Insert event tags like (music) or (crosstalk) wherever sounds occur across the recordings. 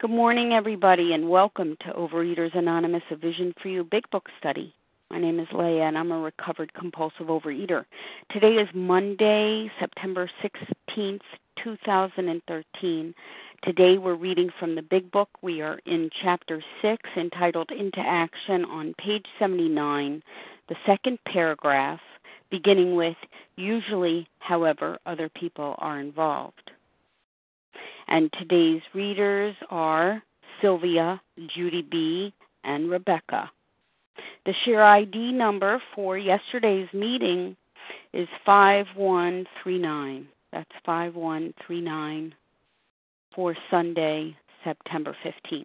Good morning, everybody, and welcome to Overeaters Anonymous, a Vision for You Big Book Study. My name is Leah, and I'm a recovered compulsive overeater. Today is Monday, September 16th, 2013. Today we're reading from the Big Book. We are in Chapter 6, entitled Into Action, on page 79, the second paragraph, beginning with Usually, however, other people are involved. And today's readers are Sylvia, Judy B., and Rebecca. The share ID number for yesterday's meeting is 5139. That's 5139 for Sunday, September 15th.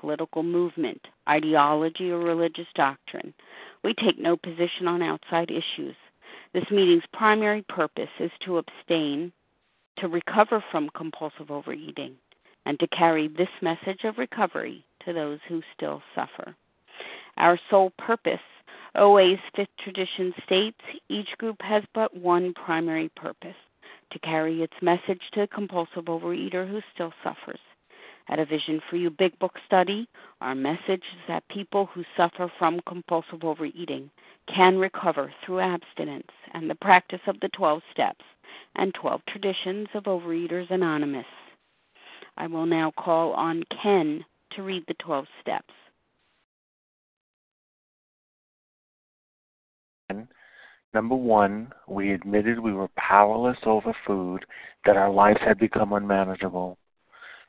political movement, ideology, or religious doctrine. We take no position on outside issues. This meeting's primary purpose is to abstain, to recover from compulsive overeating, and to carry this message of recovery to those who still suffer. Our sole purpose, OA's fifth tradition states, each group has but one primary purpose to carry its message to the compulsive overeater who still suffers. At a Vision for You Big Book study, our message is that people who suffer from compulsive overeating can recover through abstinence and the practice of the 12 steps and 12 traditions of Overeaters Anonymous. I will now call on Ken to read the 12 steps. Number one, we admitted we were powerless over food, that our lives had become unmanageable.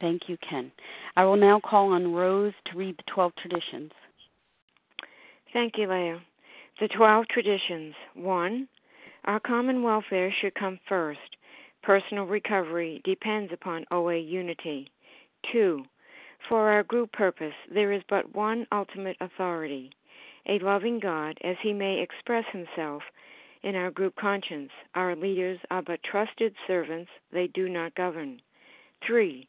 Thank you, Ken. I will now call on Rose to read the 12 traditions. Thank you, Leah. The 12 traditions. 1. Our common welfare should come first. Personal recovery depends upon OA unity. 2. For our group purpose, there is but one ultimate authority a loving God, as he may express himself in our group conscience. Our leaders are but trusted servants, they do not govern. 3.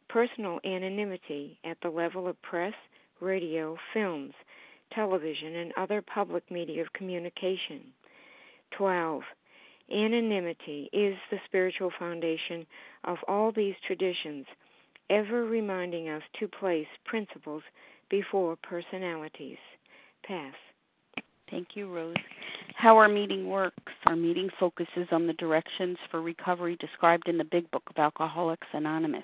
personal anonymity at the level of press, radio, films, television, and other public media of communication. 12. Anonymity is the spiritual foundation of all these traditions, ever reminding us to place principles before personalities. Pass. Thank you, Rose. How our meeting works. Our meeting focuses on the directions for recovery described in the Big Book of Alcoholics Anonymous.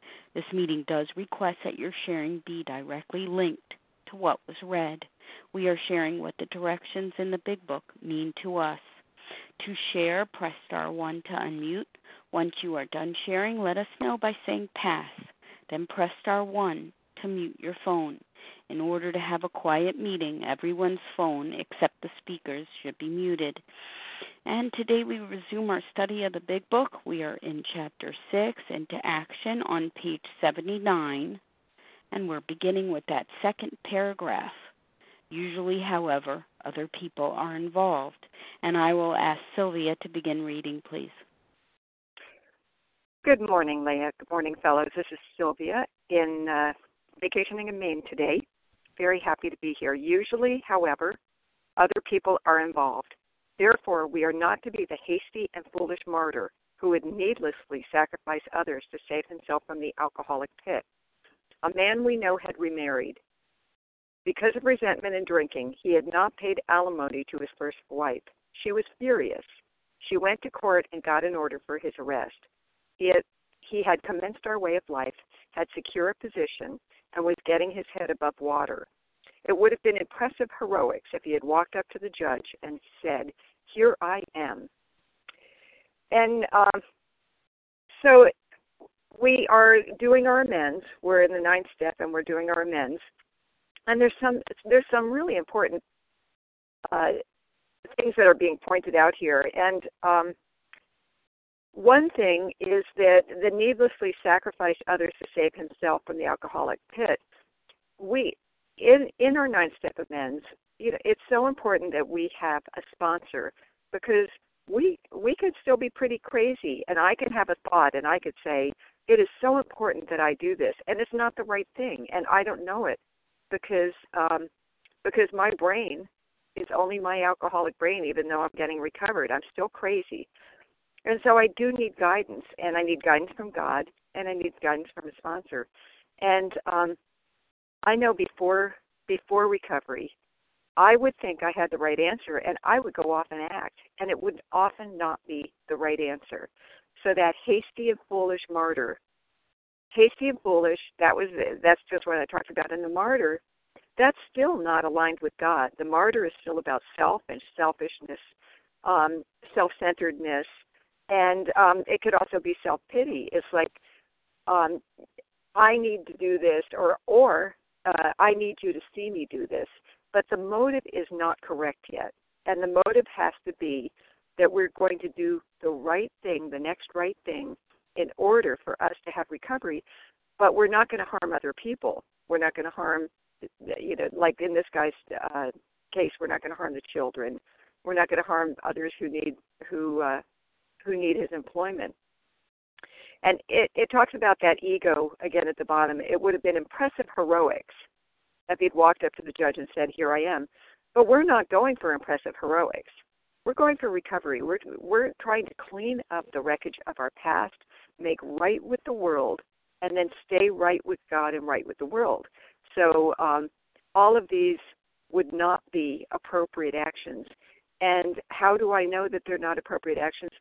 This meeting does request that your sharing be directly linked to what was read. We are sharing what the directions in the Big Book mean to us. To share, press star 1 to unmute. Once you are done sharing, let us know by saying pass. Then press star 1 to mute your phone. In order to have a quiet meeting, everyone's phone except the speaker's should be muted. And today we resume our study of the Big Book. We are in Chapter 6, Into Action, on page 79, and we're beginning with that second paragraph. Usually, however, other people are involved. And I will ask Sylvia to begin reading, please. Good morning, Leah. Good morning, fellows. This is Sylvia in uh, vacationing in Maine today. Very happy to be here. Usually, however, other people are involved. Therefore, we are not to be the hasty and foolish martyr who would needlessly sacrifice others to save himself from the alcoholic pit. A man we know had remarried. Because of resentment and drinking, he had not paid alimony to his first wife. She was furious. She went to court and got an order for his arrest. He had, he had commenced our way of life, had secured a position, and was getting his head above water. It would have been impressive heroics if he had walked up to the judge and said, Here I am. And um, so we are doing our amends. We're in the ninth step and we're doing our amends and there's some there's some really important uh, things that are being pointed out here, and um, one thing is that the needlessly sacrifice others to save himself from the alcoholic pit. We in in our nine step amends, you know, it's so important that we have a sponsor because we we could still be pretty crazy, and I could have a thought, and I could say it is so important that I do this, and it's not the right thing, and I don't know it because um, because my brain is only my alcoholic brain, even though I'm getting recovered. I'm still crazy, and so I do need guidance, and I need guidance from God, and I need guidance from a sponsor. And um, I know before before recovery, I would think I had the right answer, and I would go off and act, and it would often not be the right answer. So that hasty and foolish martyr hasty and foolish that was that's just what i talked about in the martyr that's still not aligned with god the martyr is still about self and selfishness um self-centeredness and um it could also be self-pity it's like um i need to do this or or uh, i need you to see me do this but the motive is not correct yet and the motive has to be that we're going to do the right thing the next right thing in order for us to have recovery, but we're not going to harm other people. We're not going to harm, you know, like in this guy's uh, case, we're not going to harm the children. We're not going to harm others who need who uh, who need his employment. And it, it talks about that ego again at the bottom. It would have been impressive heroics if he'd walked up to the judge and said, "Here I am." But we're not going for impressive heroics. We're going for recovery. We're we're trying to clean up the wreckage of our past, make right with the world, and then stay right with God and right with the world. So um, all of these would not be appropriate actions. And how do I know that they're not appropriate actions?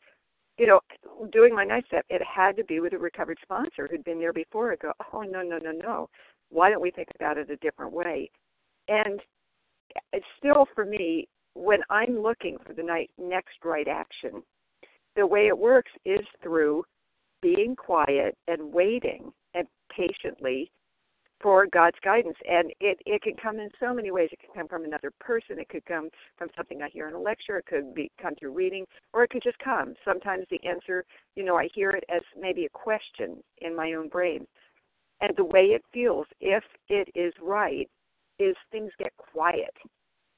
You know, doing my night step, it had to be with a recovered sponsor who'd been there before. I go, oh no, no, no, no. Why don't we think about it a different way? And it's still for me when I'm looking for the night next right action, the way it works is through being quiet and waiting and patiently for God's guidance. And it, it can come in so many ways. It can come from another person. It could come from something I hear in a lecture. It could be come through reading, or it could just come. Sometimes the answer, you know, I hear it as maybe a question in my own brain. And the way it feels, if it is right, is things get quiet.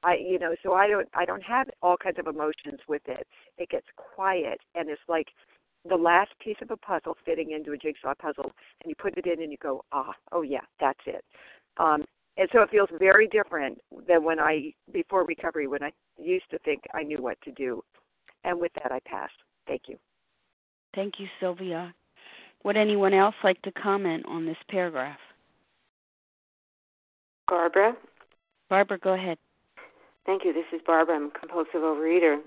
I you know, so I don't I don't have all kinds of emotions with it. It gets quiet and it's like the last piece of a puzzle fitting into a jigsaw puzzle and you put it in and you go, ah, oh yeah, that's it. Um, and so it feels very different than when I before recovery when I used to think I knew what to do. And with that I pass. Thank you. Thank you, Sylvia. Would anyone else like to comment on this paragraph? Barbara? Barbara, go ahead. Thank you. This is Barbara. I'm a compulsive overeater.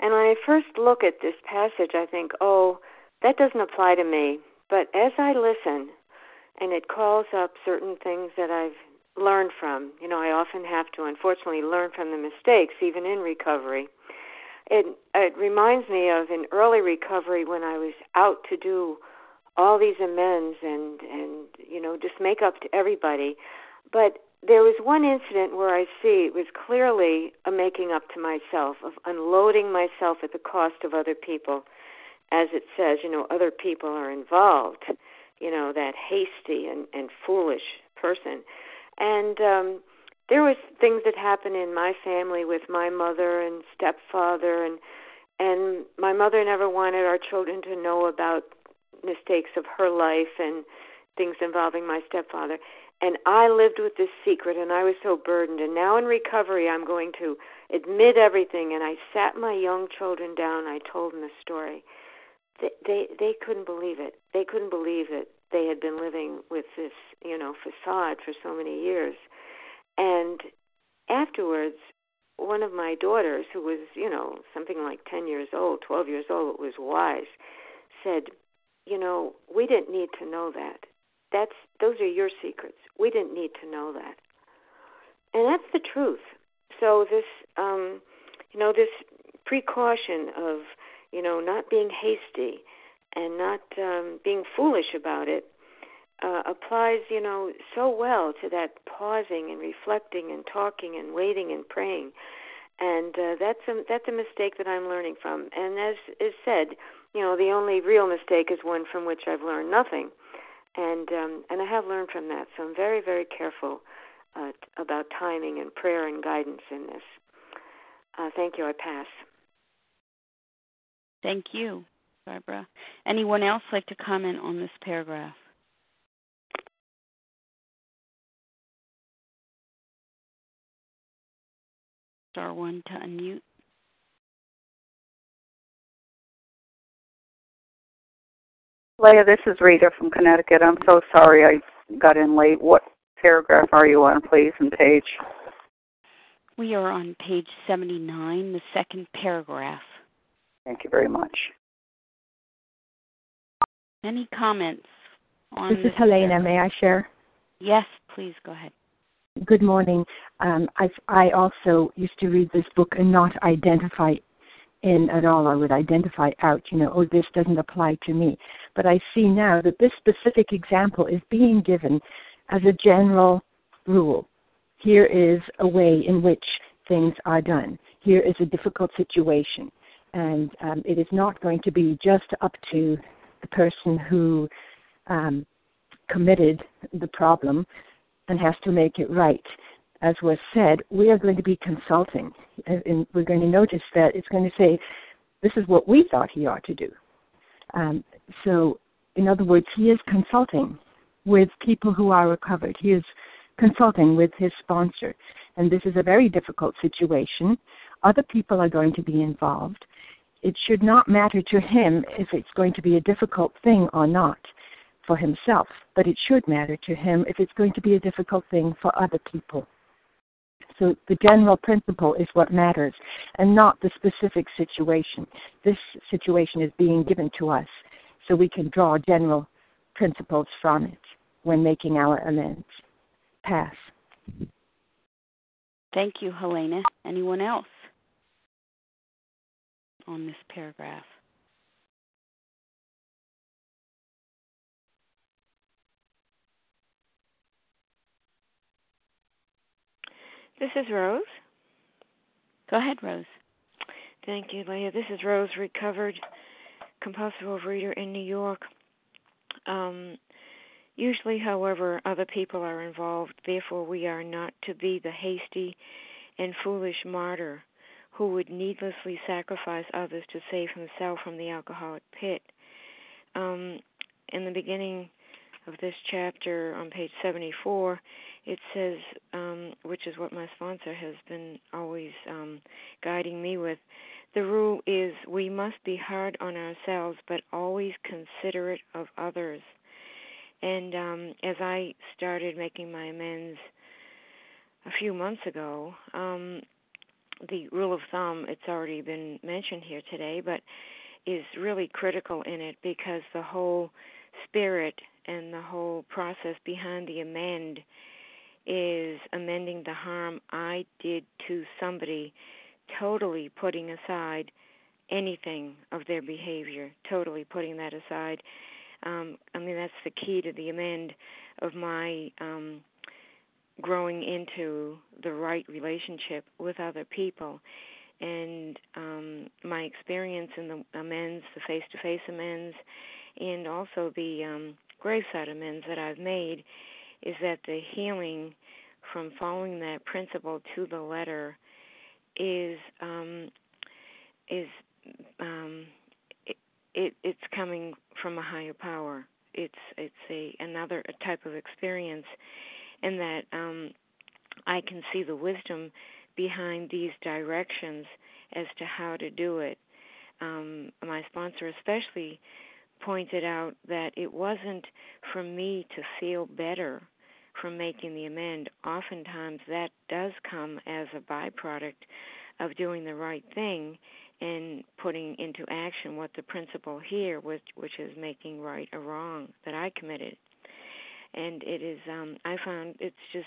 And when I first look at this passage, I think, oh, that doesn't apply to me. But as I listen, and it calls up certain things that I've learned from, you know, I often have to, unfortunately, learn from the mistakes, even in recovery. It, it reminds me of in early recovery when I was out to do all these amends and and you know just make up to everybody but there was one incident where I see it was clearly a making up to myself of unloading myself at the cost of other people. As it says, you know, other people are involved, you know, that hasty and, and foolish person. And um there was things that happened in my family with my mother and stepfather and and my mother never wanted our children to know about mistakes of her life and things involving my stepfather and I lived with this secret and I was so burdened. And now in recovery, I'm going to admit everything. And I sat my young children down. I told them the story. They, they they couldn't believe it. They couldn't believe that they had been living with this, you know, facade for so many years. And afterwards, one of my daughters, who was, you know, something like 10 years old, 12 years old, it was wise, said, you know, we didn't need to know that. That's those are your secrets. We didn't need to know that. And that's the truth. So this um you know this precaution of you know not being hasty and not um being foolish about it uh, applies, you know, so well to that pausing and reflecting and talking and waiting and praying, and uh, that's a that's a mistake that I'm learning from. And as is said, you know, the only real mistake is one from which I've learned nothing and um, and I have learned from that. So I'm very very careful uh, about timing and prayer and guidance in this. Uh, thank you. I pass. Thank you, Barbara. Anyone else like to comment on this paragraph? Star one to unmute. Leah, this is Rita from Connecticut. I'm so sorry I got in late. What paragraph are you on, please, and page? We are on page 79, the second paragraph. Thank you very much. Any comments on this? This is Helena. paragraph? May I share? Yes, please go ahead. Good morning. Um, I, I also used to read this book and not identify in at all. I would identify out, you know, oh, this doesn't apply to me. But I see now that this specific example is being given as a general rule. Here is a way in which things are done. Here is a difficult situation. And um, it is not going to be just up to the person who um, committed the problem and has to make it right as was said, we are going to be consulting. And we're going to notice that it's going to say, this is what we thought he ought to do. Um, so, in other words, he is consulting with people who are recovered. He is consulting with his sponsor. And this is a very difficult situation. Other people are going to be involved. It should not matter to him if it's going to be a difficult thing or not for himself, but it should matter to him if it's going to be a difficult thing for other people. So the general principle is what matters and not the specific situation. This situation is being given to us so we can draw general principles from it when making our amends. Pass. Thank you, Helena. Anyone else on this paragraph? This is Rose. Go ahead, Rose. Thank you, Leah. This is Rose, recovered compulsive overeater in New York. Um, usually, however, other people are involved. Therefore, we are not to be the hasty and foolish martyr who would needlessly sacrifice others to save himself from the alcoholic pit. Um, in the beginning of this chapter on page 74, it says, um, which is what my sponsor has been always um, guiding me with. The rule is we must be hard on ourselves, but always considerate of others. And um, as I started making my amends a few months ago, um, the rule of thumb, it's already been mentioned here today, but is really critical in it because the whole spirit and the whole process behind the amend is amending the harm I did to somebody, totally putting aside anything of their behavior, totally putting that aside. Um, I mean, that's the key to the amend of my um, growing into the right relationship with other people. And um, my experience in the amends, the face to face amends, and also the um, graveside amends that I've made is that the healing from following that principle to the letter is um, is um, it, it it's coming from a higher power. It's it's a another type of experience, in that um, I can see the wisdom behind these directions as to how to do it. Um, my sponsor especially pointed out that it wasn't for me to feel better from making the amend. Oftentimes, that does come as a byproduct of doing the right thing and putting into action what the principle here, which, which is making right a wrong that I committed. And it is, um, I found it's just,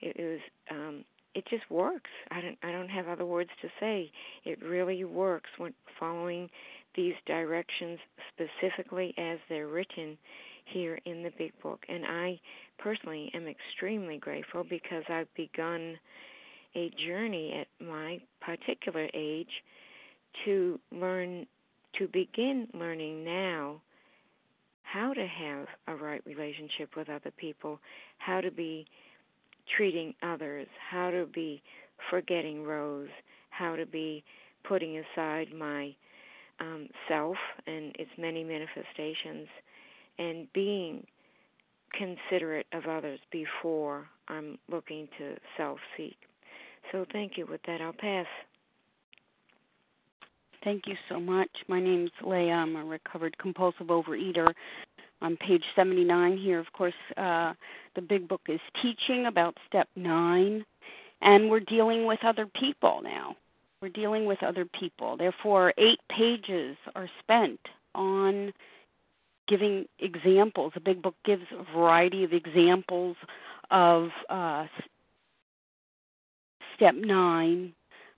it was, um, it just works. I don't, I don't have other words to say. It really works when following these directions specifically as they're written here in the big book. And I personally am extremely grateful because I've begun a journey at my particular age to learn, to begin learning now how to have a right relationship with other people, how to be treating others, how to be forgetting Rose, how to be putting aside my um, self and its many manifestations, and being considerate of others before I'm looking to self seek. So thank you. With that, I'll pass. Thank you so much. My name's Leah. I'm a recovered compulsive overeater. On page 79 here, of course, uh, the big book is teaching about step nine, and we're dealing with other people now. We're dealing with other people. Therefore, eight pages are spent on giving examples. The big book gives a variety of examples of uh, step nine,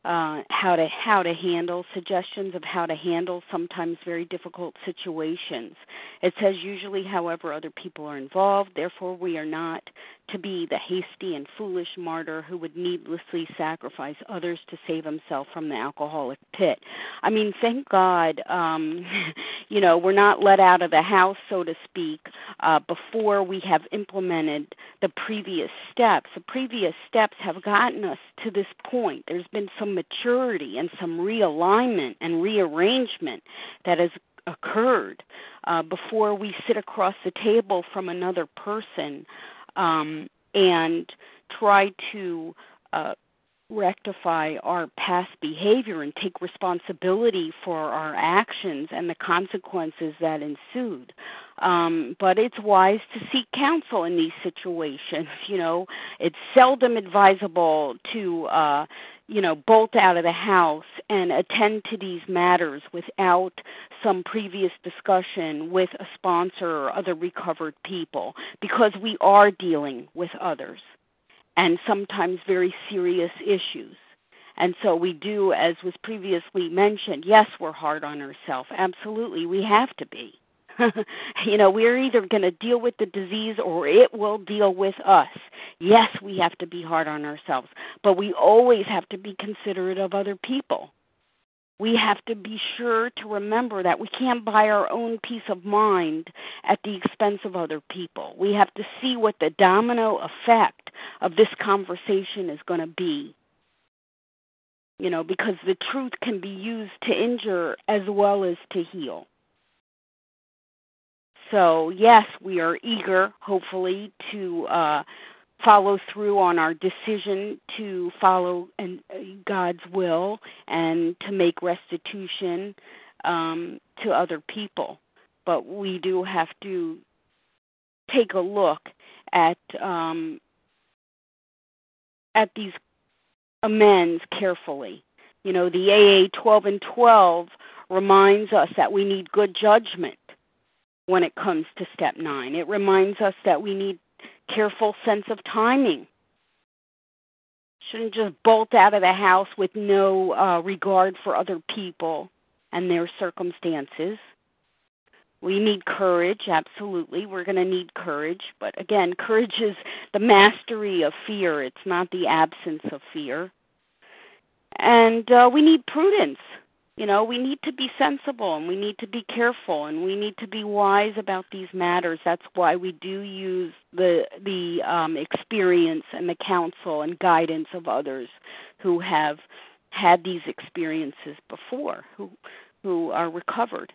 uh, how to how to handle suggestions of how to handle sometimes very difficult situations. It says usually, however, other people are involved. Therefore, we are not to be the hasty and foolish martyr who would needlessly sacrifice others to save himself from the alcoholic pit. I mean, thank God, um, (laughs) you know, we're not let out of the house, so to speak, uh, before we have implemented the previous steps. The previous steps have gotten us to this point. There's been some maturity and some realignment and rearrangement that has occurred uh, before we sit across the table from another person um, and try to uh, rectify our past behavior and take responsibility for our actions and the consequences that ensued. Um, but it's wise to seek counsel in these situations. (laughs) You know, it's seldom advisable to, uh, you know, bolt out of the house and attend to these matters without some previous discussion with a sponsor or other recovered people because we are dealing with others and sometimes very serious issues. And so we do, as was previously mentioned, yes, we're hard on ourselves. Absolutely, we have to be. (laughs) you know, we're either going to deal with the disease or it will deal with us. Yes, we have to be hard on ourselves, but we always have to be considerate of other people. We have to be sure to remember that we can't buy our own peace of mind at the expense of other people. We have to see what the domino effect of this conversation is going to be. You know, because the truth can be used to injure as well as to heal. So, yes, we are eager, hopefully, to uh, follow through on our decision to follow and uh, God's will and to make restitution um, to other people. But we do have to take a look at um, at these amends carefully. You know, the AA 12 and 12 reminds us that we need good judgment when it comes to step 9. It reminds us that we need careful sense of timing. Shouldn't just bolt out of the house with no uh, regard for other people and their circumstances. We need courage, absolutely. We're going to need courage. But again, (laughs) courage is the mastery of fear, it's not the absence of fear. And uh, we need prudence. You know, we need to be sensible and we need to be careful and we need to be wise about these matters. That's why we do use the the um, experience and the counsel and guidance of others who have had these experiences before, who who are recovered.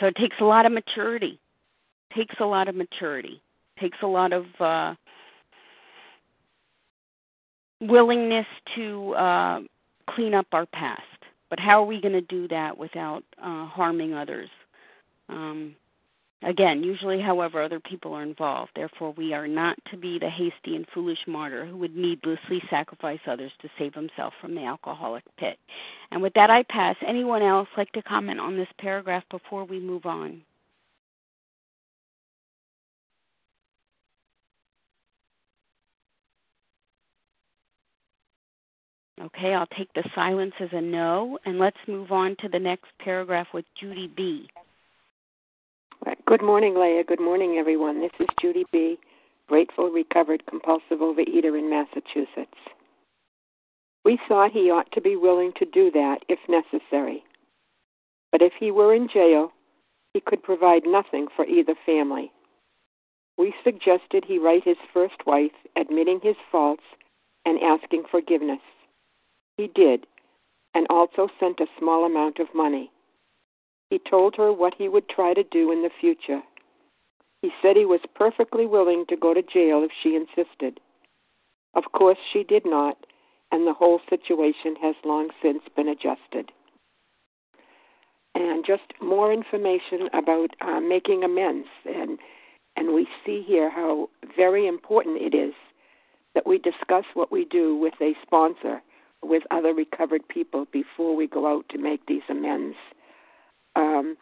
So it takes a lot of maturity. It takes a lot of maturity. It takes a lot of uh, willingness to uh, clean up our past. But how are we going to do that without uh, harming others? Um, again, usually, however, other people are involved. Therefore, we are not to be the hasty and foolish martyr who would needlessly sacrifice others to save himself from the alcoholic pit. And with that, I pass. Anyone else like to comment on this paragraph before we move on? Okay, I'll take the silence as a no, and let's move on to the next paragraph with Judy B. Good morning, Leah. Good morning, everyone. This is Judy B., grateful, recovered, compulsive overeater in Massachusetts. We thought he ought to be willing to do that if necessary. But if he were in jail, he could provide nothing for either family. We suggested he write his first wife, admitting his faults and asking forgiveness. He did, and also sent a small amount of money. He told her what he would try to do in the future. He said he was perfectly willing to go to jail if she insisted. Of course, she did not, and the whole situation has long since been adjusted. And just more information about uh, making amends, and and we see here how very important it is that we discuss what we do with a sponsor with other recovered people before we go out to make these amends. Um,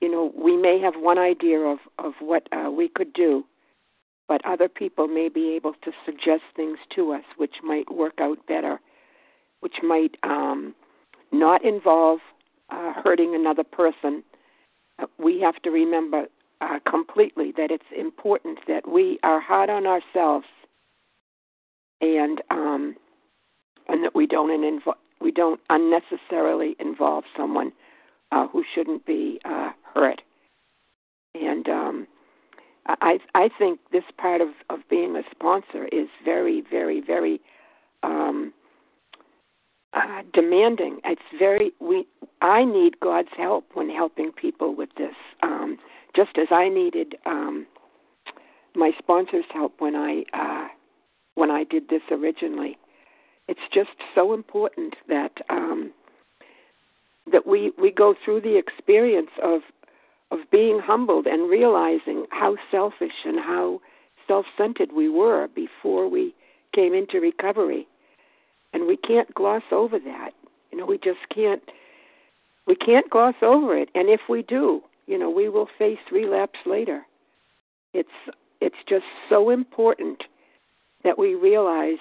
you know, we may have one idea of, of what uh, we could do, but other people may be able to suggest things to us which might work out better, which might um, not involve uh, hurting another person. Uh, we have to remember uh, completely that it's important that we are hard on ourselves and um, and that we don't invo- we don't unnecessarily involve someone uh, who shouldn't be uh, hurt. And um, I I think this part of of being a sponsor is very very very um, uh, demanding. It's very we I need God's help when helping people with this, um, just as I needed um, my sponsor's help when I uh, when I did this originally. It's just so important that um, that we we go through the experience of of being humbled and realizing how selfish and how self-centered we were before we came into recovery. And we can't gloss over that. You know we just can't we can't gloss over it. And if we do you know we will face relapse later. It's it's just so important that we realize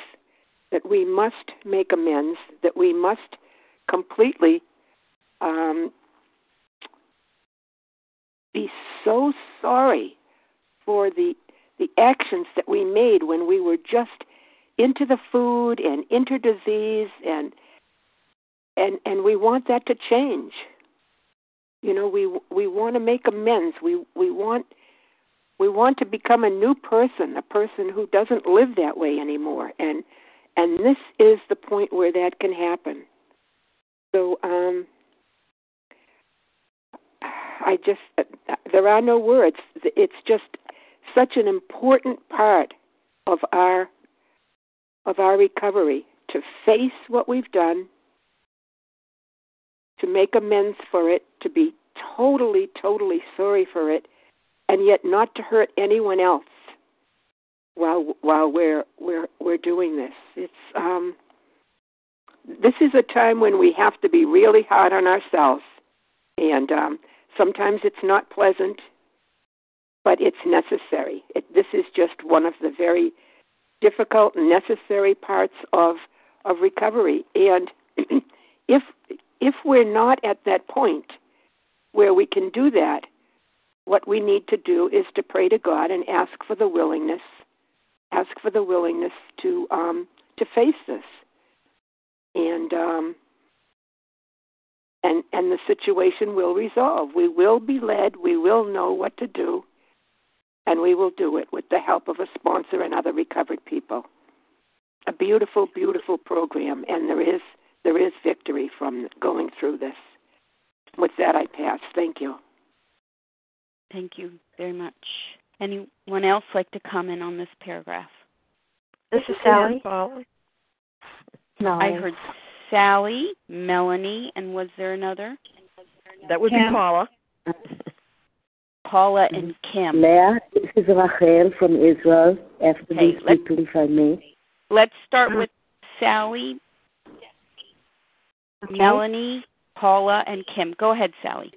that we must make amends that we must completely um, be so sorry for the the actions that we made when we were just into the food and into disease and and and we want that to change. You know we we want to make amends. We we want we want to become a new person a person who doesn't live that way anymore. And and this is the point where that can happen so um I just there are no words. It's just such an important part of our of our recovery to face what we've done, to make amends for it, to be totally, totally sorry for it, and yet not to hurt anyone else while while we're we're we're doing this. It's um, this is a time when we have to be really hard on ourselves, and um, Sometimes it's not pleasant, but it's necessary. It, this is just one of the very difficult necessary parts of of recovery. And (clears throat) if if we're not at that point where we can do that, what we need to do is to pray to God and ask for the willingness, ask for the willingness to um, to face this. And um, and and the situation will resolve. We will be led. We will know what to do, and we will do it with the help of a sponsor and other recovered people. A beautiful, beautiful program, and there is there is victory from going through this. With that, I pass. Thank you. Thank you very much. Anyone else like to comment on this paragraph? This is Sally. No. I heard Sally, Melanie, and was there another? That would Kim. be Paula. Paula and Kim. Leah, this is Rachel from Israel. After okay, these people, if I may. Let's start with Sally, okay. Melanie, Paula, and Kim. Go ahead, Sally.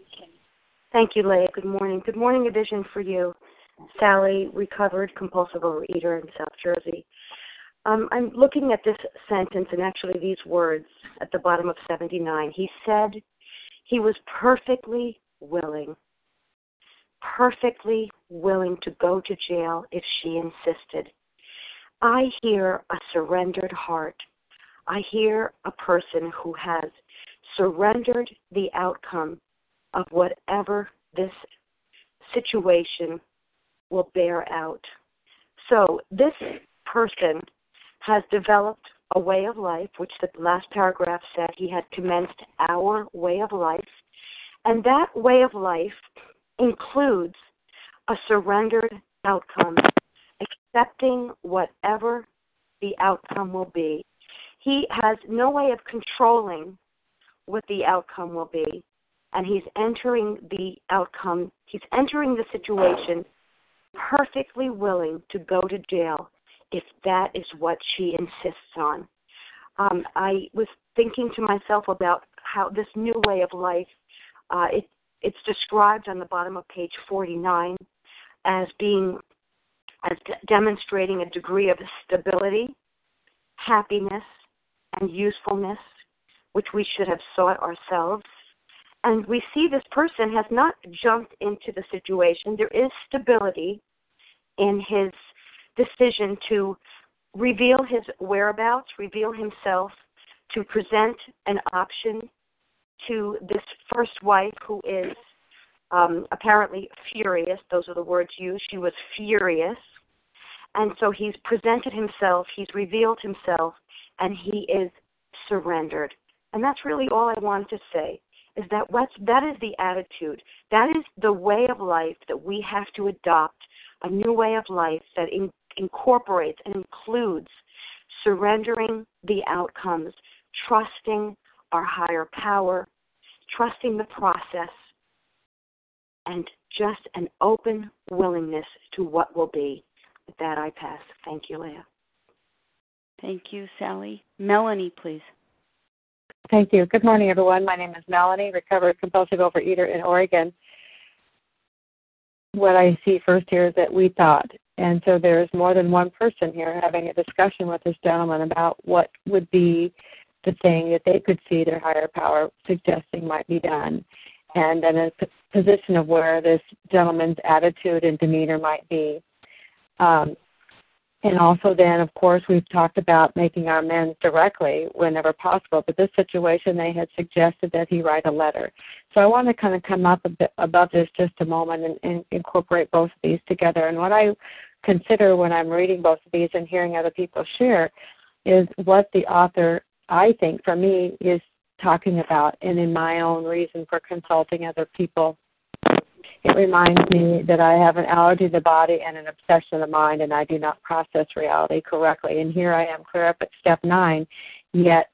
Thank you, Leah. Good morning. Good morning, a Vision for you. Sally, recovered compulsive overeater in South Jersey. Um, I'm looking at this sentence and actually these words at the bottom of 79. He said he was perfectly willing, perfectly willing to go to jail if she insisted. I hear a surrendered heart. I hear a person who has surrendered the outcome of whatever this situation will bear out. So, this person has developed a way of life, which the last paragraph said he had commenced our way of life. And that way of life includes a surrendered outcome, accepting whatever the outcome will be. He has no way of controlling what the outcome will be, and he's entering the outcome, he's entering the situation perfectly willing to go to jail if that is what she insists on. Um, I was thinking to myself about how this new way of life, uh, it, it's described on the bottom of page 49 as being, as de- demonstrating a degree of stability, happiness, and usefulness, which we should have sought ourselves. And we see this person has not jumped into the situation. There is stability in his decision to reveal his whereabouts, reveal himself, to present an option to this first wife who is um, apparently furious. Those are the words used. She was furious. And so he's presented himself, he's revealed himself, and he is surrendered. And that's really all I wanted to say is that that is the attitude. That is the way of life that we have to adopt a new way of life that in, incorporates and includes surrendering the outcomes, trusting our higher power, trusting the process, and just an open willingness to what will be. With that, I pass. Thank you, Leah. Thank you, Sally. Melanie, please. Thank you. Good morning, everyone. My name is Melanie, recovered compulsive overeater in Oregon. What I see first here is that we thought, and so there's more than one person here having a discussion with this gentleman about what would be the thing that they could see their higher power suggesting might be done, and then a position of where this gentleman's attitude and demeanor might be. Um, and also, then, of course, we've talked about making our amends directly whenever possible. But this situation, they had suggested that he write a letter. So I want to kind of come up a bit above this just a moment and, and incorporate both of these together. And what I consider when I'm reading both of these and hearing other people share is what the author, I think, for me, is talking about, and in my own reason for consulting other people it reminds me that I have an allergy to the body and an obsession of the mind, and I do not process reality correctly. And here I am, clear up at step nine, yet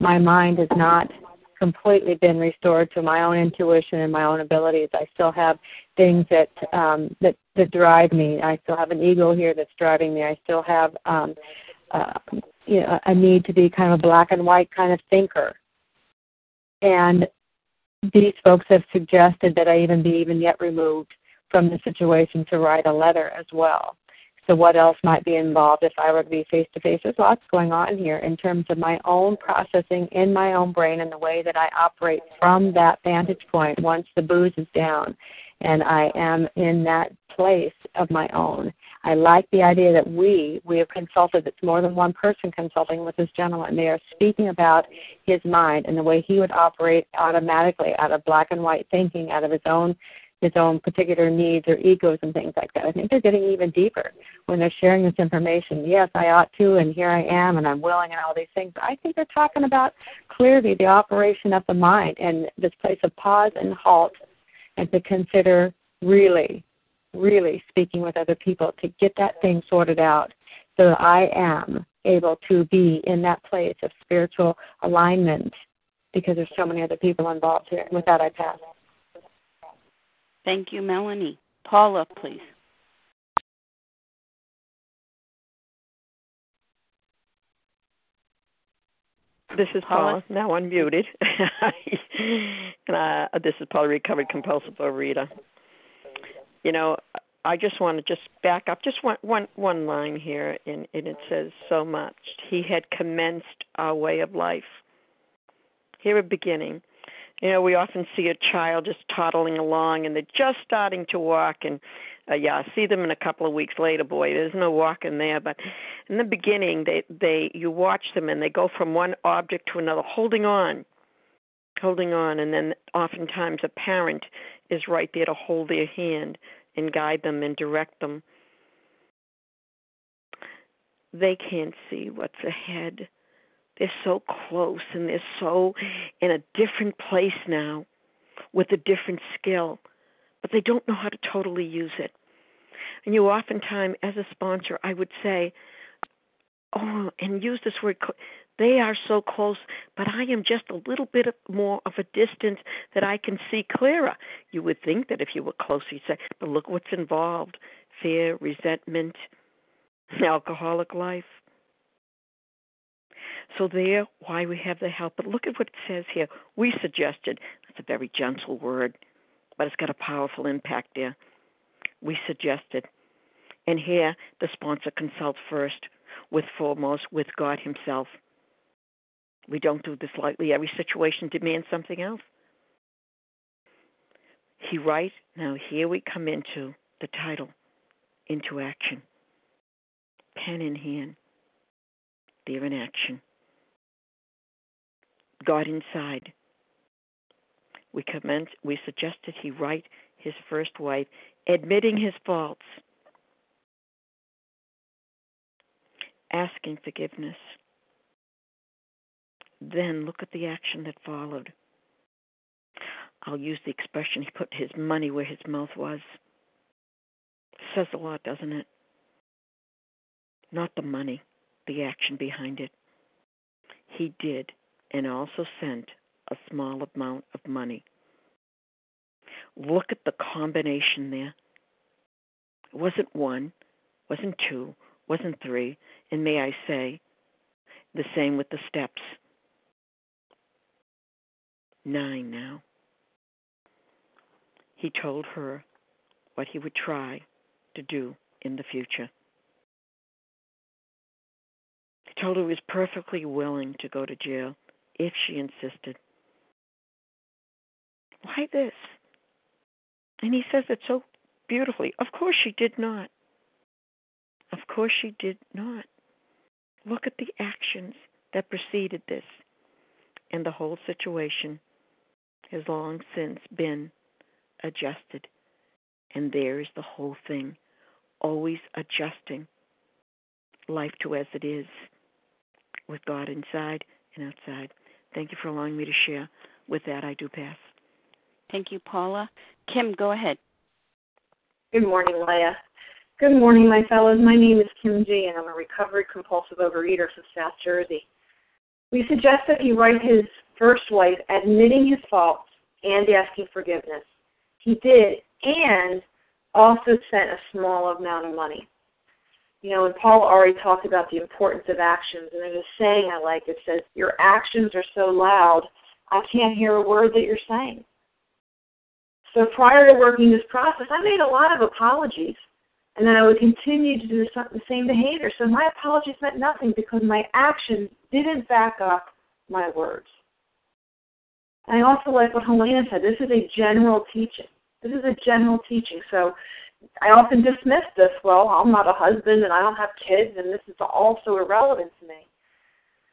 my mind has not completely been restored to my own intuition and my own abilities. I still have things that um, that that drive me. I still have an ego here that's driving me. I still have um, uh, you know a need to be kind of a black and white kind of thinker. And these folks have suggested that I even be even yet removed from the situation to write a letter as well. So what else might be involved if I were to be face to face? There's lots going on here in terms of my own processing in my own brain and the way that I operate from that vantage point once the booze is down and I am in that place of my own. I like the idea that we, we have consulted, it's more than one person consulting with this gentleman. They are speaking about his mind and the way he would operate automatically out of black and white thinking, out of his own his own particular needs or egos and things like that. I think they're getting even deeper when they're sharing this information. Yes, I ought to, and here I am, and I'm willing, and all these things. I think they're talking about clearly the operation of the mind and this place of pause and halt and to consider really really speaking with other people to get that thing sorted out so that I am able to be in that place of spiritual alignment because there's so many other people involved here. And with that, I pass. Thank you, Melanie. Paula, please. This is Paula, now unmuted. (laughs) and uh, this is Paula, recovered compulsive overeater you know, I just want to just back up just one one one line here, and, and it says so much. He had commenced our way of life. Here a beginning. You know, we often see a child just toddling along, and they're just starting to walk, and uh, yeah, see them in a couple of weeks later. Boy, there's no walking there. But in the beginning, they they you watch them, and they go from one object to another, holding on, holding on, and then oftentimes a parent is right there to hold their hand and guide them and direct them. They can't see what's ahead. They're so close and they're so in a different place now with a different skill, but they don't know how to totally use it. And you oftentimes, as a sponsor, I would say, oh, and use this word they are so close, but I am just a little bit more of a distance that I can see clearer. You would think that if you were closer, you'd say, but look what's involved fear, resentment, alcoholic life. So, there, why we have the help. But look at what it says here. We suggested, that's a very gentle word, but it's got a powerful impact there. We suggested. And here, the sponsor consults first, with foremost, with God Himself. We don't do this lightly. Every situation demands something else. He writes, now here we come into the title, into action. Pen in hand, there in action. God inside. We commence, we suggested he write his first wife, admitting his faults, asking forgiveness then look at the action that followed. I'll use the expression he put his money where his mouth was. says a lot, doesn't it? Not the money, the action behind it. He did, and also sent a small amount of money. Look at the combination there. It wasn't one, wasn't two, wasn't three, and may I say, the same with the steps. Nine now. He told her what he would try to do in the future. He told her he was perfectly willing to go to jail if she insisted. Why this? And he says it so beautifully. Of course she did not. Of course she did not. Look at the actions that preceded this. And the whole situation has long since been adjusted. And there is the whole thing, always adjusting life to as it is, with God inside and outside. Thank you for allowing me to share. With that, I do pass. Thank you, Paula. Kim, go ahead. Good morning, Leah. Good morning, my fellows. My name is Kim G, and I'm a recovered compulsive overeater from South Jersey. We suggest that he write his first wife admitting his faults and asking forgiveness. He did, and also sent a small amount of money. You know, and Paul already talked about the importance of actions, and there's a saying I like that says, Your actions are so loud, I can't hear a word that you're saying. So prior to working this process, I made a lot of apologies. And then I would continue to do the same behavior. So my apologies meant nothing because my actions didn't back up my words. And I also like what Helena said. This is a general teaching. This is a general teaching. So I often dismiss this. Well, I'm not a husband and I don't have kids, and this is also irrelevant to me.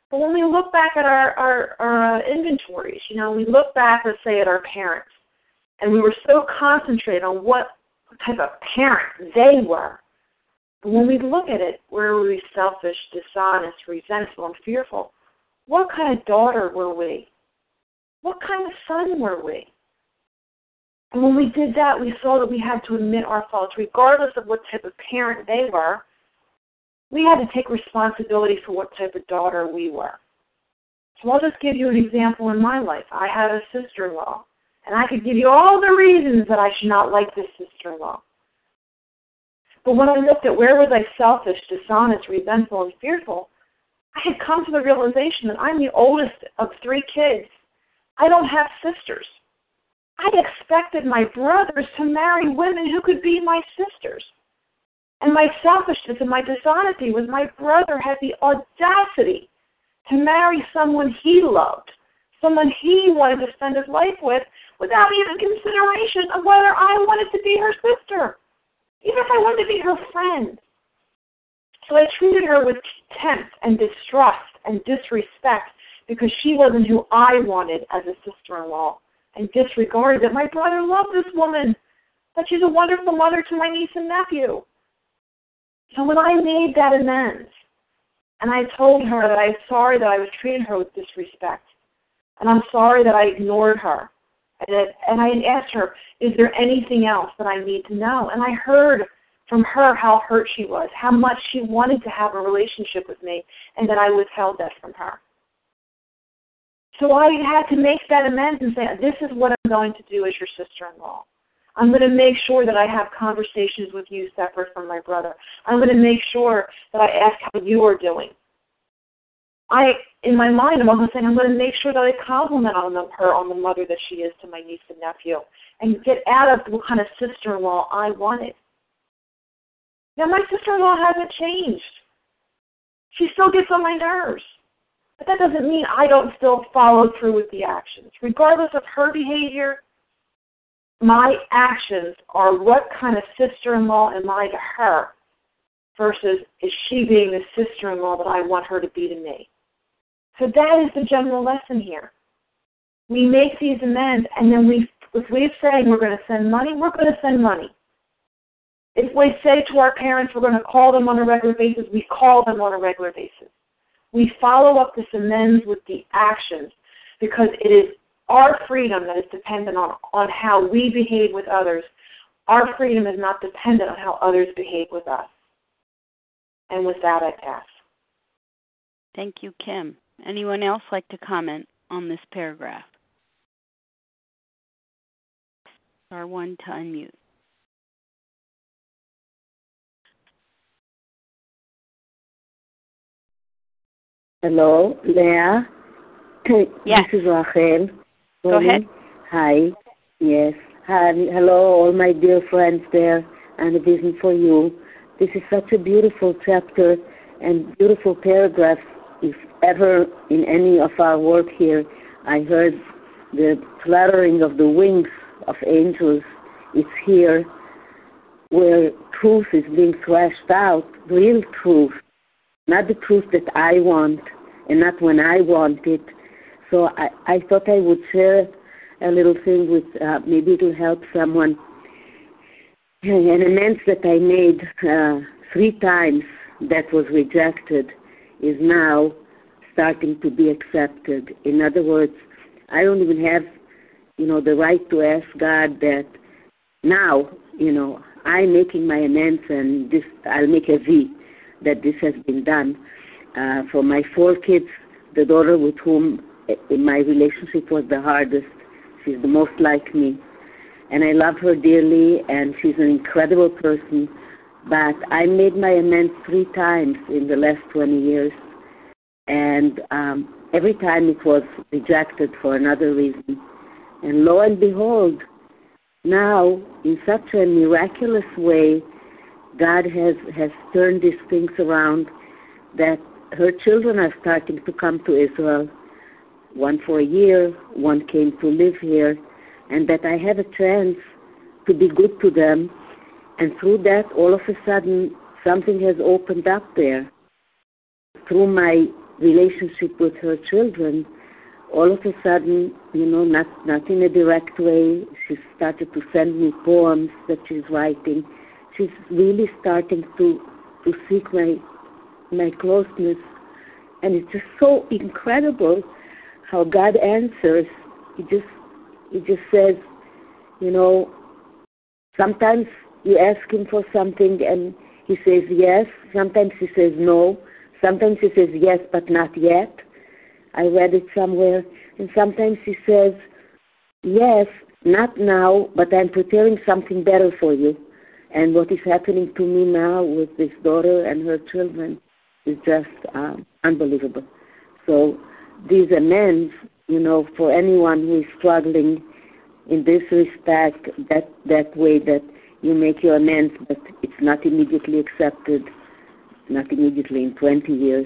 But when we look back at our our, our uh, inventories, you know, we look back, let's say, at our parents and we were so concentrated on what type of parent they were. But when we look at it, were we selfish, dishonest, resentful, and fearful? What kind of daughter were we? What kind of son were we? And when we did that, we saw that we had to admit our faults, regardless of what type of parent they were. We had to take responsibility for what type of daughter we were. So I'll just give you an example in my life. I had a sister in law and I could give you all the reasons that I should not like this sister in law. But when I looked at where was I selfish, dishonest, resentful, and fearful, I had come to the realization that I'm the oldest of three kids. I don't have sisters. I expected my brothers to marry women who could be my sisters. And my selfishness and my dishonesty was my brother had the audacity to marry someone he loved, someone he wanted to spend his life with, without even consideration of whether I wanted to be her sister, even if I wanted to be her friend. So I treated her with contempt and distrust and disrespect because she wasn't who I wanted as a sister in law, and disregarded that my brother loved this woman, that she's a wonderful mother to my niece and nephew. So when I made that amends, and I told her that I'm sorry that I was treating her with disrespect, and I'm sorry that I ignored her, and, and I asked her, Is there anything else that I need to know? And I heard from her how hurt she was, how much she wanted to have a relationship with me, and that I withheld that from her. So I had to make that amends and say, This is what I'm going to do as your sister in law. I'm going to make sure that I have conversations with you separate from my brother. I'm going to make sure that I ask how you are doing. I, in my mind, I'm also saying I'm going to make sure that I compliment on the, her on the mother that she is to my niece and nephew, and get out of what kind of sister-in-law I wanted. Now my sister-in-law hasn't changed. She still gets on my nerves. But that doesn't mean I don't still follow through with the actions. Regardless of her behavior, my actions are what kind of sister-in-law am I to her versus is she being the sister-in-law that I want her to be to me. So that is the general lesson here. We make these amends, and then we, if we're saying we're going to send money, we're going to send money. If we say to our parents we're going to call them on a regular basis, we call them on a regular basis. We follow up this amends with the actions because it is our freedom that is dependent on, on how we behave with others, Our freedom is not dependent on how others behave with us. And with that, I pass. Thank you, Kim. Anyone else like to comment on this paragraph? Star one to unmute. Hello, Leah. Yes. This is Rachel. Go ahead. Hi. Yes. Hi. Hello, all my dear friends there, and a vision for you. This is such a beautiful chapter and beautiful paragraph. If ever in any of our work here, I heard the fluttering of the wings of angels, it's here where truth is being thrashed out, real truth, not the truth that I want and not when I want it. So I, I thought I would share a little thing with, uh, maybe it'll help someone. An amends that I made uh, three times that was rejected is now starting to be accepted. In other words, I don't even have, you know, the right to ask God that now, you know, I'm making my amends and this I'll make a V that this has been done. Uh, for my four kids, the daughter with whom in my relationship was the hardest, she's the most like me. And I love her dearly, and she's an incredible person. But I made my amends three times in the last 20 years. And um, every time it was rejected for another reason. And lo and behold, now, in such a miraculous way, God has, has turned these things around that her children are starting to come to Israel. One for a year, one came to live here, and that I have a chance to be good to them. And through that, all of a sudden, something has opened up there. Through my relationship with her children, all of a sudden, you know, not not in a direct way, she started to send me poems that she's writing. She's really starting to to seek my my closeness, and it's just so incredible how God answers. He just he just says, you know, sometimes you ask him for something and he says yes. Sometimes he says no. Sometimes he says yes, but not yet. I read it somewhere. And sometimes he says, Yes, not now, but I'm preparing something better for you. And what is happening to me now with this daughter and her children is just um, unbelievable. So these amends, you know, for anyone who is struggling in this respect, that that way that you make your amends, but it's not immediately accepted, not immediately in 20 years.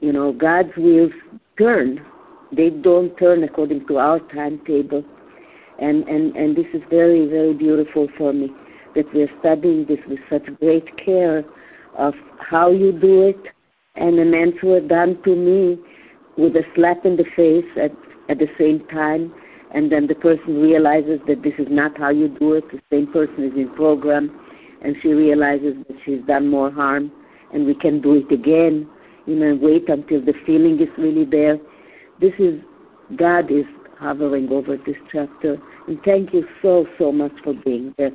You know, God's wheels turn. They don't turn according to our timetable. And, and, and this is very, very beautiful for me that we're studying this with such great care of how you do it. And amends were done to me with a slap in the face at, at the same time. And then the person realizes that this is not how you do it. The same person is in program, and she realizes that she's done more harm, and we can do it again. You know, wait until the feeling is really there. This is God is hovering over this chapter. And thank you so, so much for being there,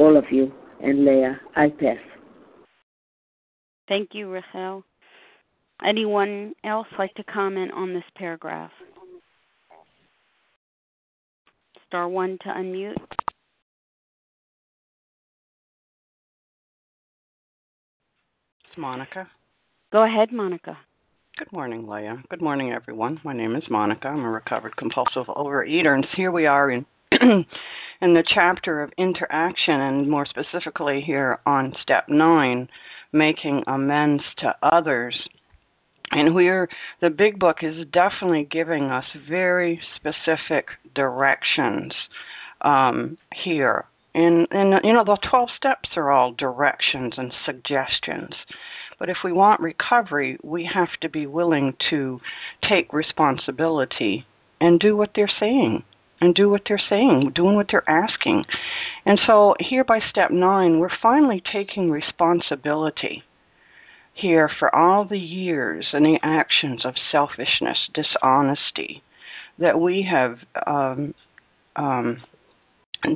all of you. And Leah, I pass. Thank you, Rachel. Anyone else like to comment on this paragraph? Star one to unmute. It's Monica. Go ahead, Monica. Good morning, Leah. Good morning, everyone. My name is Monica. I'm a recovered compulsive overeater, and here we are in (clears throat) in the chapter of Into Action, and more specifically here on step nine, making amends to others. And we're the big book is definitely giving us very specific directions um, here. And, and you know the 12 steps are all directions and suggestions. But if we want recovery, we have to be willing to take responsibility and do what they're saying and do what they're saying, doing what they're asking. And so here by step nine, we're finally taking responsibility here for all the years and the actions of selfishness, dishonesty that we have um, um,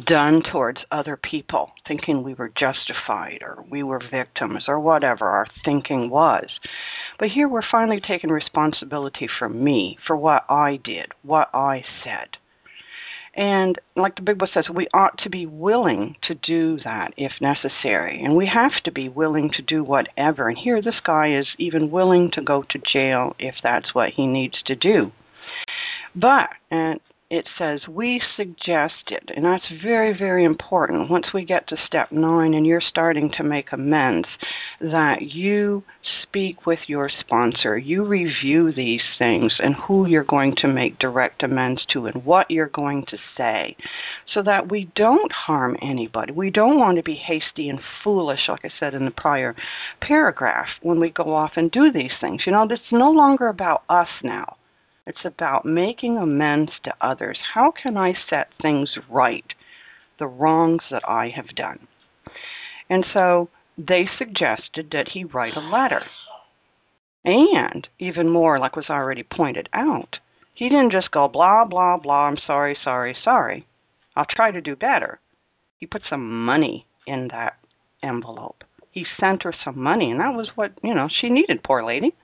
done towards other people, thinking we were justified or we were victims or whatever our thinking was. But here we're finally taking responsibility for me, for what I did, what I said. And like the big book says, we ought to be willing to do that if necessary. And we have to be willing to do whatever. And here this guy is even willing to go to jail if that's what he needs to do. But, and it says we suggested, and that's very, very important. Once we get to step nine and you're starting to make amends, that you speak with your sponsor, you review these things and who you're going to make direct amends to and what you're going to say, so that we don't harm anybody. We don't want to be hasty and foolish, like I said in the prior paragraph, when we go off and do these things. You know, it's no longer about us now it's about making amends to others. How can I set things right, the wrongs that I have done? And so they suggested that he write a letter. And even more, like was already pointed out, he didn't just go blah, blah, blah, I'm sorry, sorry, sorry. I'll try to do better. He put some money in that envelope. He sent her some money, and that was what, you know, she needed, poor lady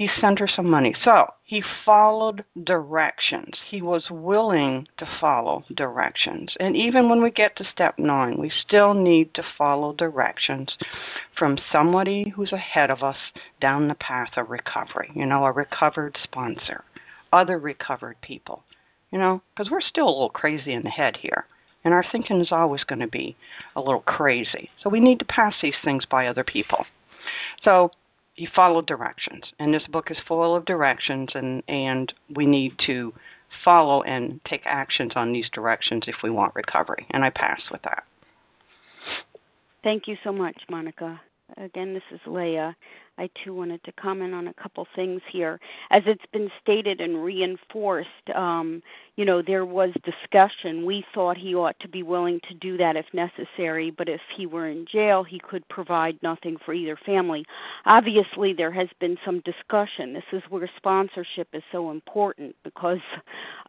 he sent her some money. So he followed directions. He was willing to follow directions. And even when we get to step nine, we still need to follow directions from somebody who's ahead of us down the path of recovery. You know, a recovered sponsor, other recovered people. You know, because we're still a little crazy in the head here. And our thinking is always going to be a little crazy. So we need to pass these things by other people. So you follow directions, and this book is full of directions, and and we need to follow and take actions on these directions if we want recovery. And I pass with that. Thank you so much, Monica. Again, this is Leah. I too wanted to comment on a couple things here. As it's been stated and reinforced, um, you know, there was discussion. We thought he ought to be willing to do that if necessary, but if he were in jail, he could provide nothing for either family. Obviously, there has been some discussion. This is where sponsorship is so important because,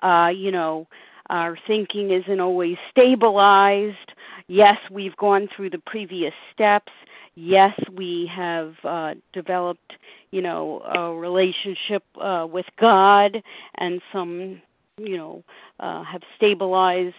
uh, you know, our thinking isn't always stabilized. Yes, we've gone through the previous steps yes, we have uh, developed, you know, a relationship uh, with God, and some, you know, uh, have stabilized.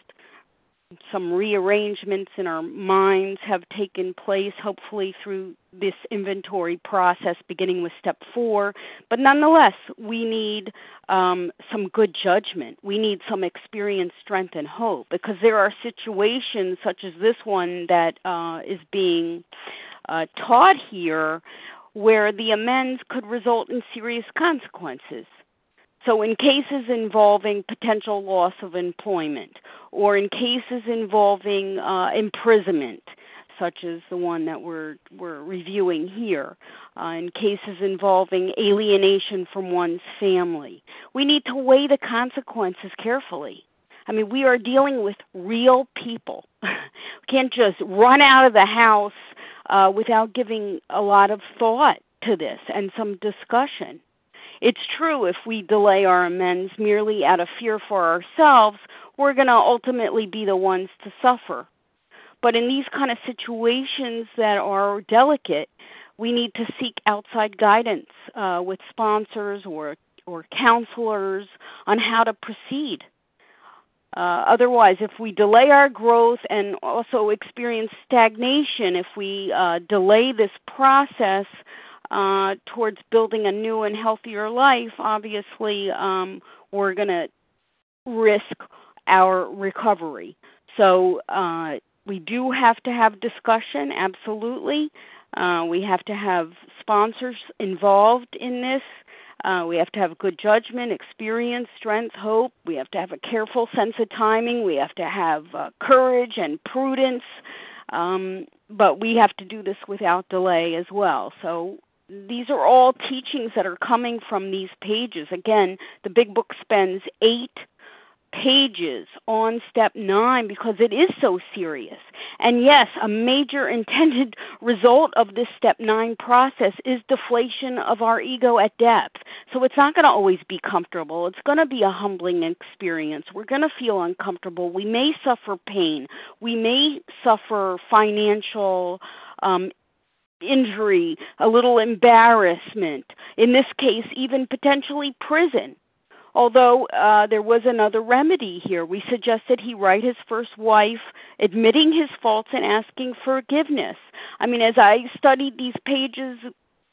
Some rearrangements in our minds have taken place, hopefully through this inventory process, beginning with step four. But nonetheless, we need um, some good judgment. We need some experience, strength, and hope, because there are situations such as this one that uh, is being uh, taught here where the amends could result in serious consequences. So, in cases involving potential loss of employment, or in cases involving uh, imprisonment, such as the one that we're we're reviewing here, uh, in cases involving alienation from one's family, we need to weigh the consequences carefully. I mean, we are dealing with real people. (laughs) we can't just run out of the house uh, without giving a lot of thought to this and some discussion. It's true if we delay our amends merely out of fear for ourselves, we're going to ultimately be the ones to suffer. But in these kind of situations that are delicate, we need to seek outside guidance uh, with sponsors or or counselors on how to proceed. Uh, otherwise, if we delay our growth and also experience stagnation, if we uh, delay this process uh, towards building a new and healthier life, obviously um, we're going to risk our recovery. So uh, we do have to have discussion, absolutely. Uh, we have to have sponsors involved in this. Uh, we have to have good judgment, experience, strength, hope. We have to have a careful sense of timing. We have to have uh, courage and prudence. Um, but we have to do this without delay as well. So these are all teachings that are coming from these pages. Again, the big book spends eight pages on step nine because it is so serious. And yes, a major (laughs) intended result of this step nine process is deflation of our ego at depth. So it's not going to always be comfortable. It's going to be a humbling experience. We're going to feel uncomfortable. We may suffer pain. We may suffer financial um, injury, a little embarrassment. In this case, even potentially prison. Although uh, there was another remedy here. We suggested he write his first wife, admitting his faults and asking forgiveness. I mean, as I studied these pages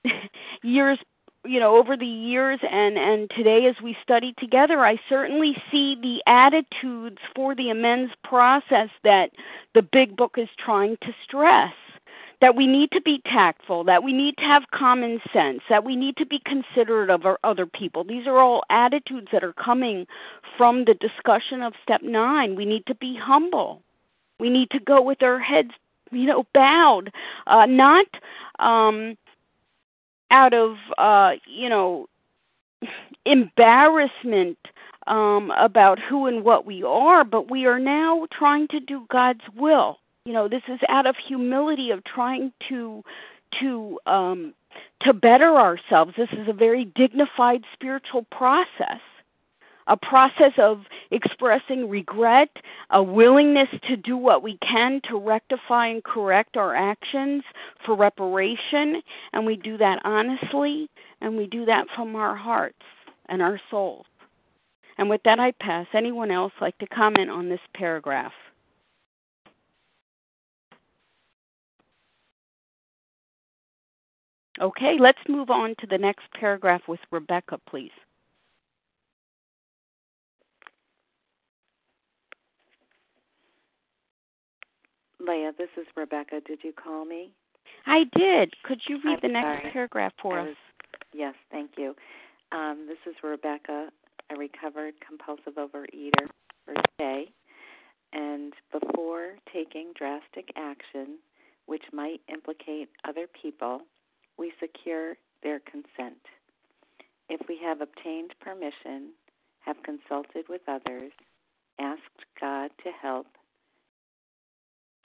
(laughs) years you know over the years and and today as we study together i certainly see the attitudes for the amends process that the big book is trying to stress that we need to be tactful, that we need to have common sense, that we need to be considerate of our other people. These are all attitudes that are coming from the discussion of step 9. We need to be humble. We need to go with our heads, you know, bowed, uh not um out of uh, you know, embarrassment um about who and what we are, but we are now trying to do God's will you know this is out of humility of trying to to um to better ourselves this is a very dignified spiritual process a process of expressing regret, a willingness to do what we can to rectify and correct our actions for reparation, and we do that honestly, and we do that from our hearts and our souls. And with that, I pass. Anyone else like to comment on this paragraph? Okay, let's move on to the next paragraph with Rebecca, please. Leah, this is Rebecca. Did you call me? I did. Could you read I'm the next sorry. paragraph for I us? Yes, thank you. Um, this is Rebecca, a recovered compulsive overeater for today. And before taking drastic action, which might implicate other people, we secure their consent. If we have obtained permission, have consulted with others, asked God to help,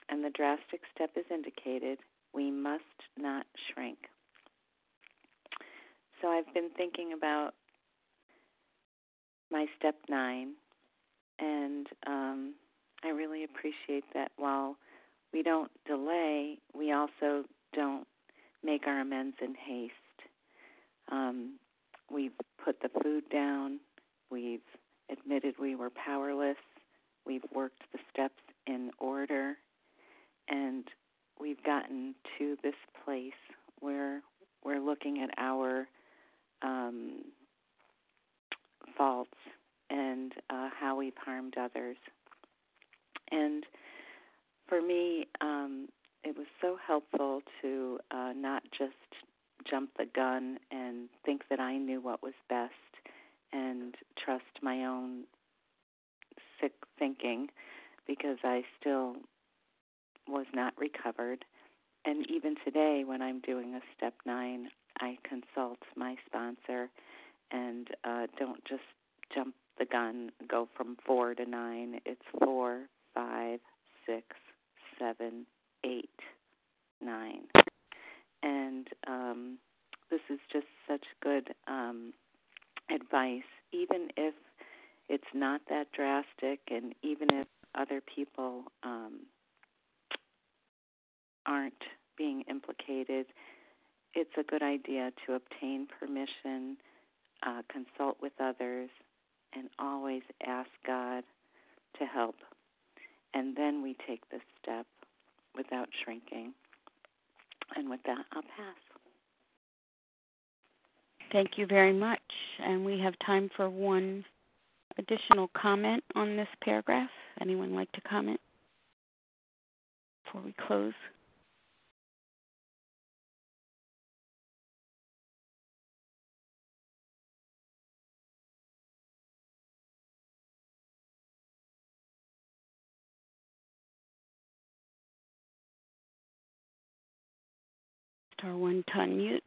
and the drastic step is indicated, we must not shrink. So I've been thinking about my step nine, and um, I really appreciate that while we don't delay, we also don't make our amends in haste. Um, we've put the food down. We've admitted we were powerless. We've worked the steps in order. And we've gotten to this place where we're looking at our um, faults and uh, how we've harmed others. And for me, um, it was so helpful to uh, not just jump the gun and think that I knew what was best and trust my own sick thinking because I still was not recovered. And even today, when I'm doing a step nine, I consult my sponsor and uh, don't just jump the gun, go from four to nine. It's four, five, six, seven, eight, nine. And um, this is just such good um, advice, even if it's not that drastic, and even if other people um, aren't being implicated, it's a good idea to obtain permission, uh, consult with others, and always ask God to help. And then we take the step without shrinking. And with that, I'll pass. Thank you very much. And we have time for one additional comment on this paragraph. Anyone like to comment before we close? Star one to unmute.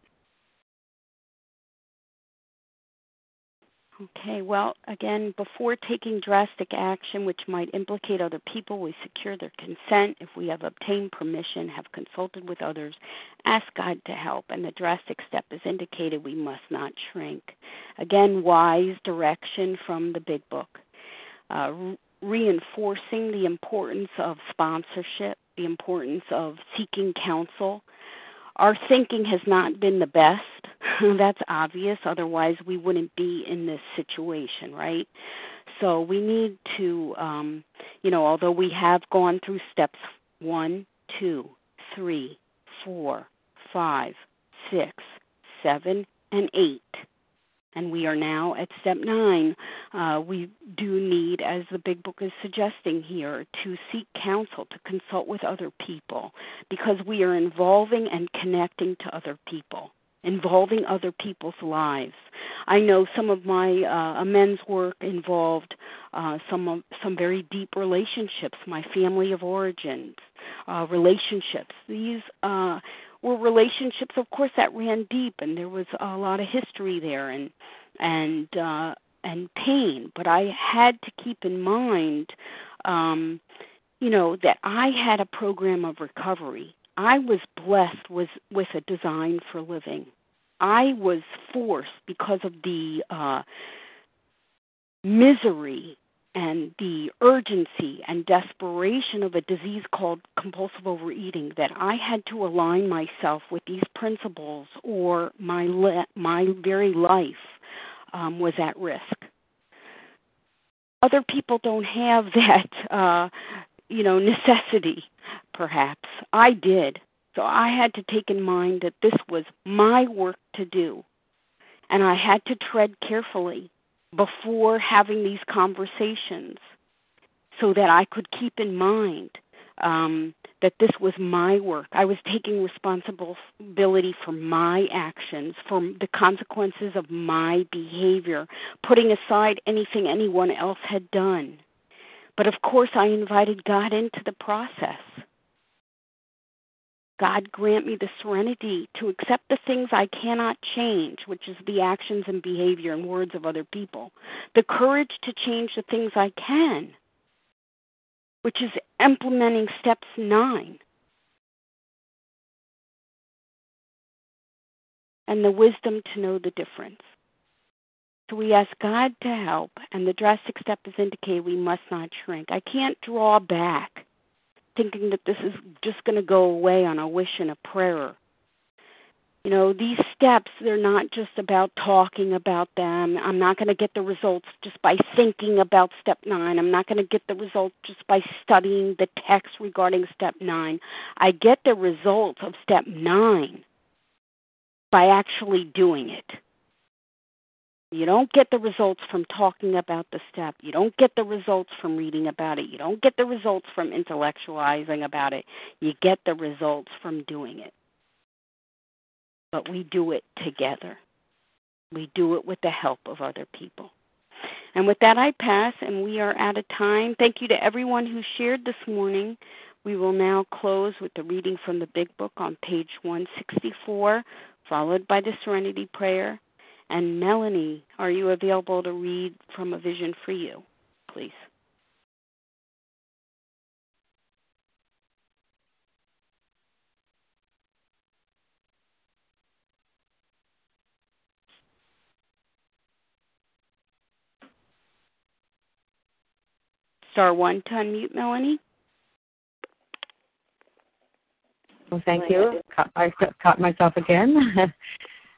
Okay, well, again, before taking drastic action which might implicate other people, we secure their consent. If we have obtained permission, have consulted with others, ask God to help, and the drastic step is indicated, we must not shrink. Again, wise direction from the big book. Uh, re- reinforcing the importance of sponsorship, the importance of seeking counsel. Our thinking has not been the best. (laughs) That's obvious. Otherwise, we wouldn't be in this situation, right? So we need to, um, you know, although we have gone through steps one, two, three, four, five, six, seven, and eight, and we are now at step nine, uh, we do need, as the big book is suggesting here, to seek counsel, to consult with other people, because we are involving and connecting to other people involving other people's lives. I know some of my uh, amends work involved uh, some of, some very deep relationships, my family of origins, uh, relationships. These uh, were relationships, of course, that ran deep, and there was a lot of history there, and and uh, and pain. But I had to keep in mind, um, you know, that I had a program of recovery I was blessed with with a design for living. I was forced because of the uh, misery and the urgency and desperation of a disease called compulsive overeating that I had to align myself with these principles or my le- my very life um, was at risk. Other people don't have (laughs) that uh, you know necessity perhaps. I did. So I had to take in mind that this was my work to do. And I had to tread carefully before having these conversations so that I could keep in mind um, that this was my work. I was taking responsibility for my actions, for the consequences of my behavior, putting aside anything anyone else had done. But of course, I invited God into the process. God grant me the serenity to accept the things I cannot change, which is the actions and behavior and words of other people, the courage to change the things I can, which is implementing steps nine, and the wisdom to know the difference. So we ask God to help, and the drastic step is indicated we must not shrink. I can't draw back thinking that this is just going to go away on a wish and a prayer. You know, these steps, they're not just about talking about them. I'm not going to get the results just by thinking about step nine. I'm not going to get the results just by studying the text regarding step nine. I get the results of step nine by actually doing it. You don't get the results from talking about the step. You don't get the results from reading about it. You don't get the results from intellectualizing about it. You get the results from doing it. But we do it together. We do it with the help of other people. And with that, I pass, and we are out of time. Thank you to everyone who shared this morning. We will now close with the reading from the Big Book on page 164, followed by the Serenity Prayer and Melanie, are you available to read from A Vision for You, please? Star one to unmute, Melanie. Well, thank you. I caught myself again. (laughs)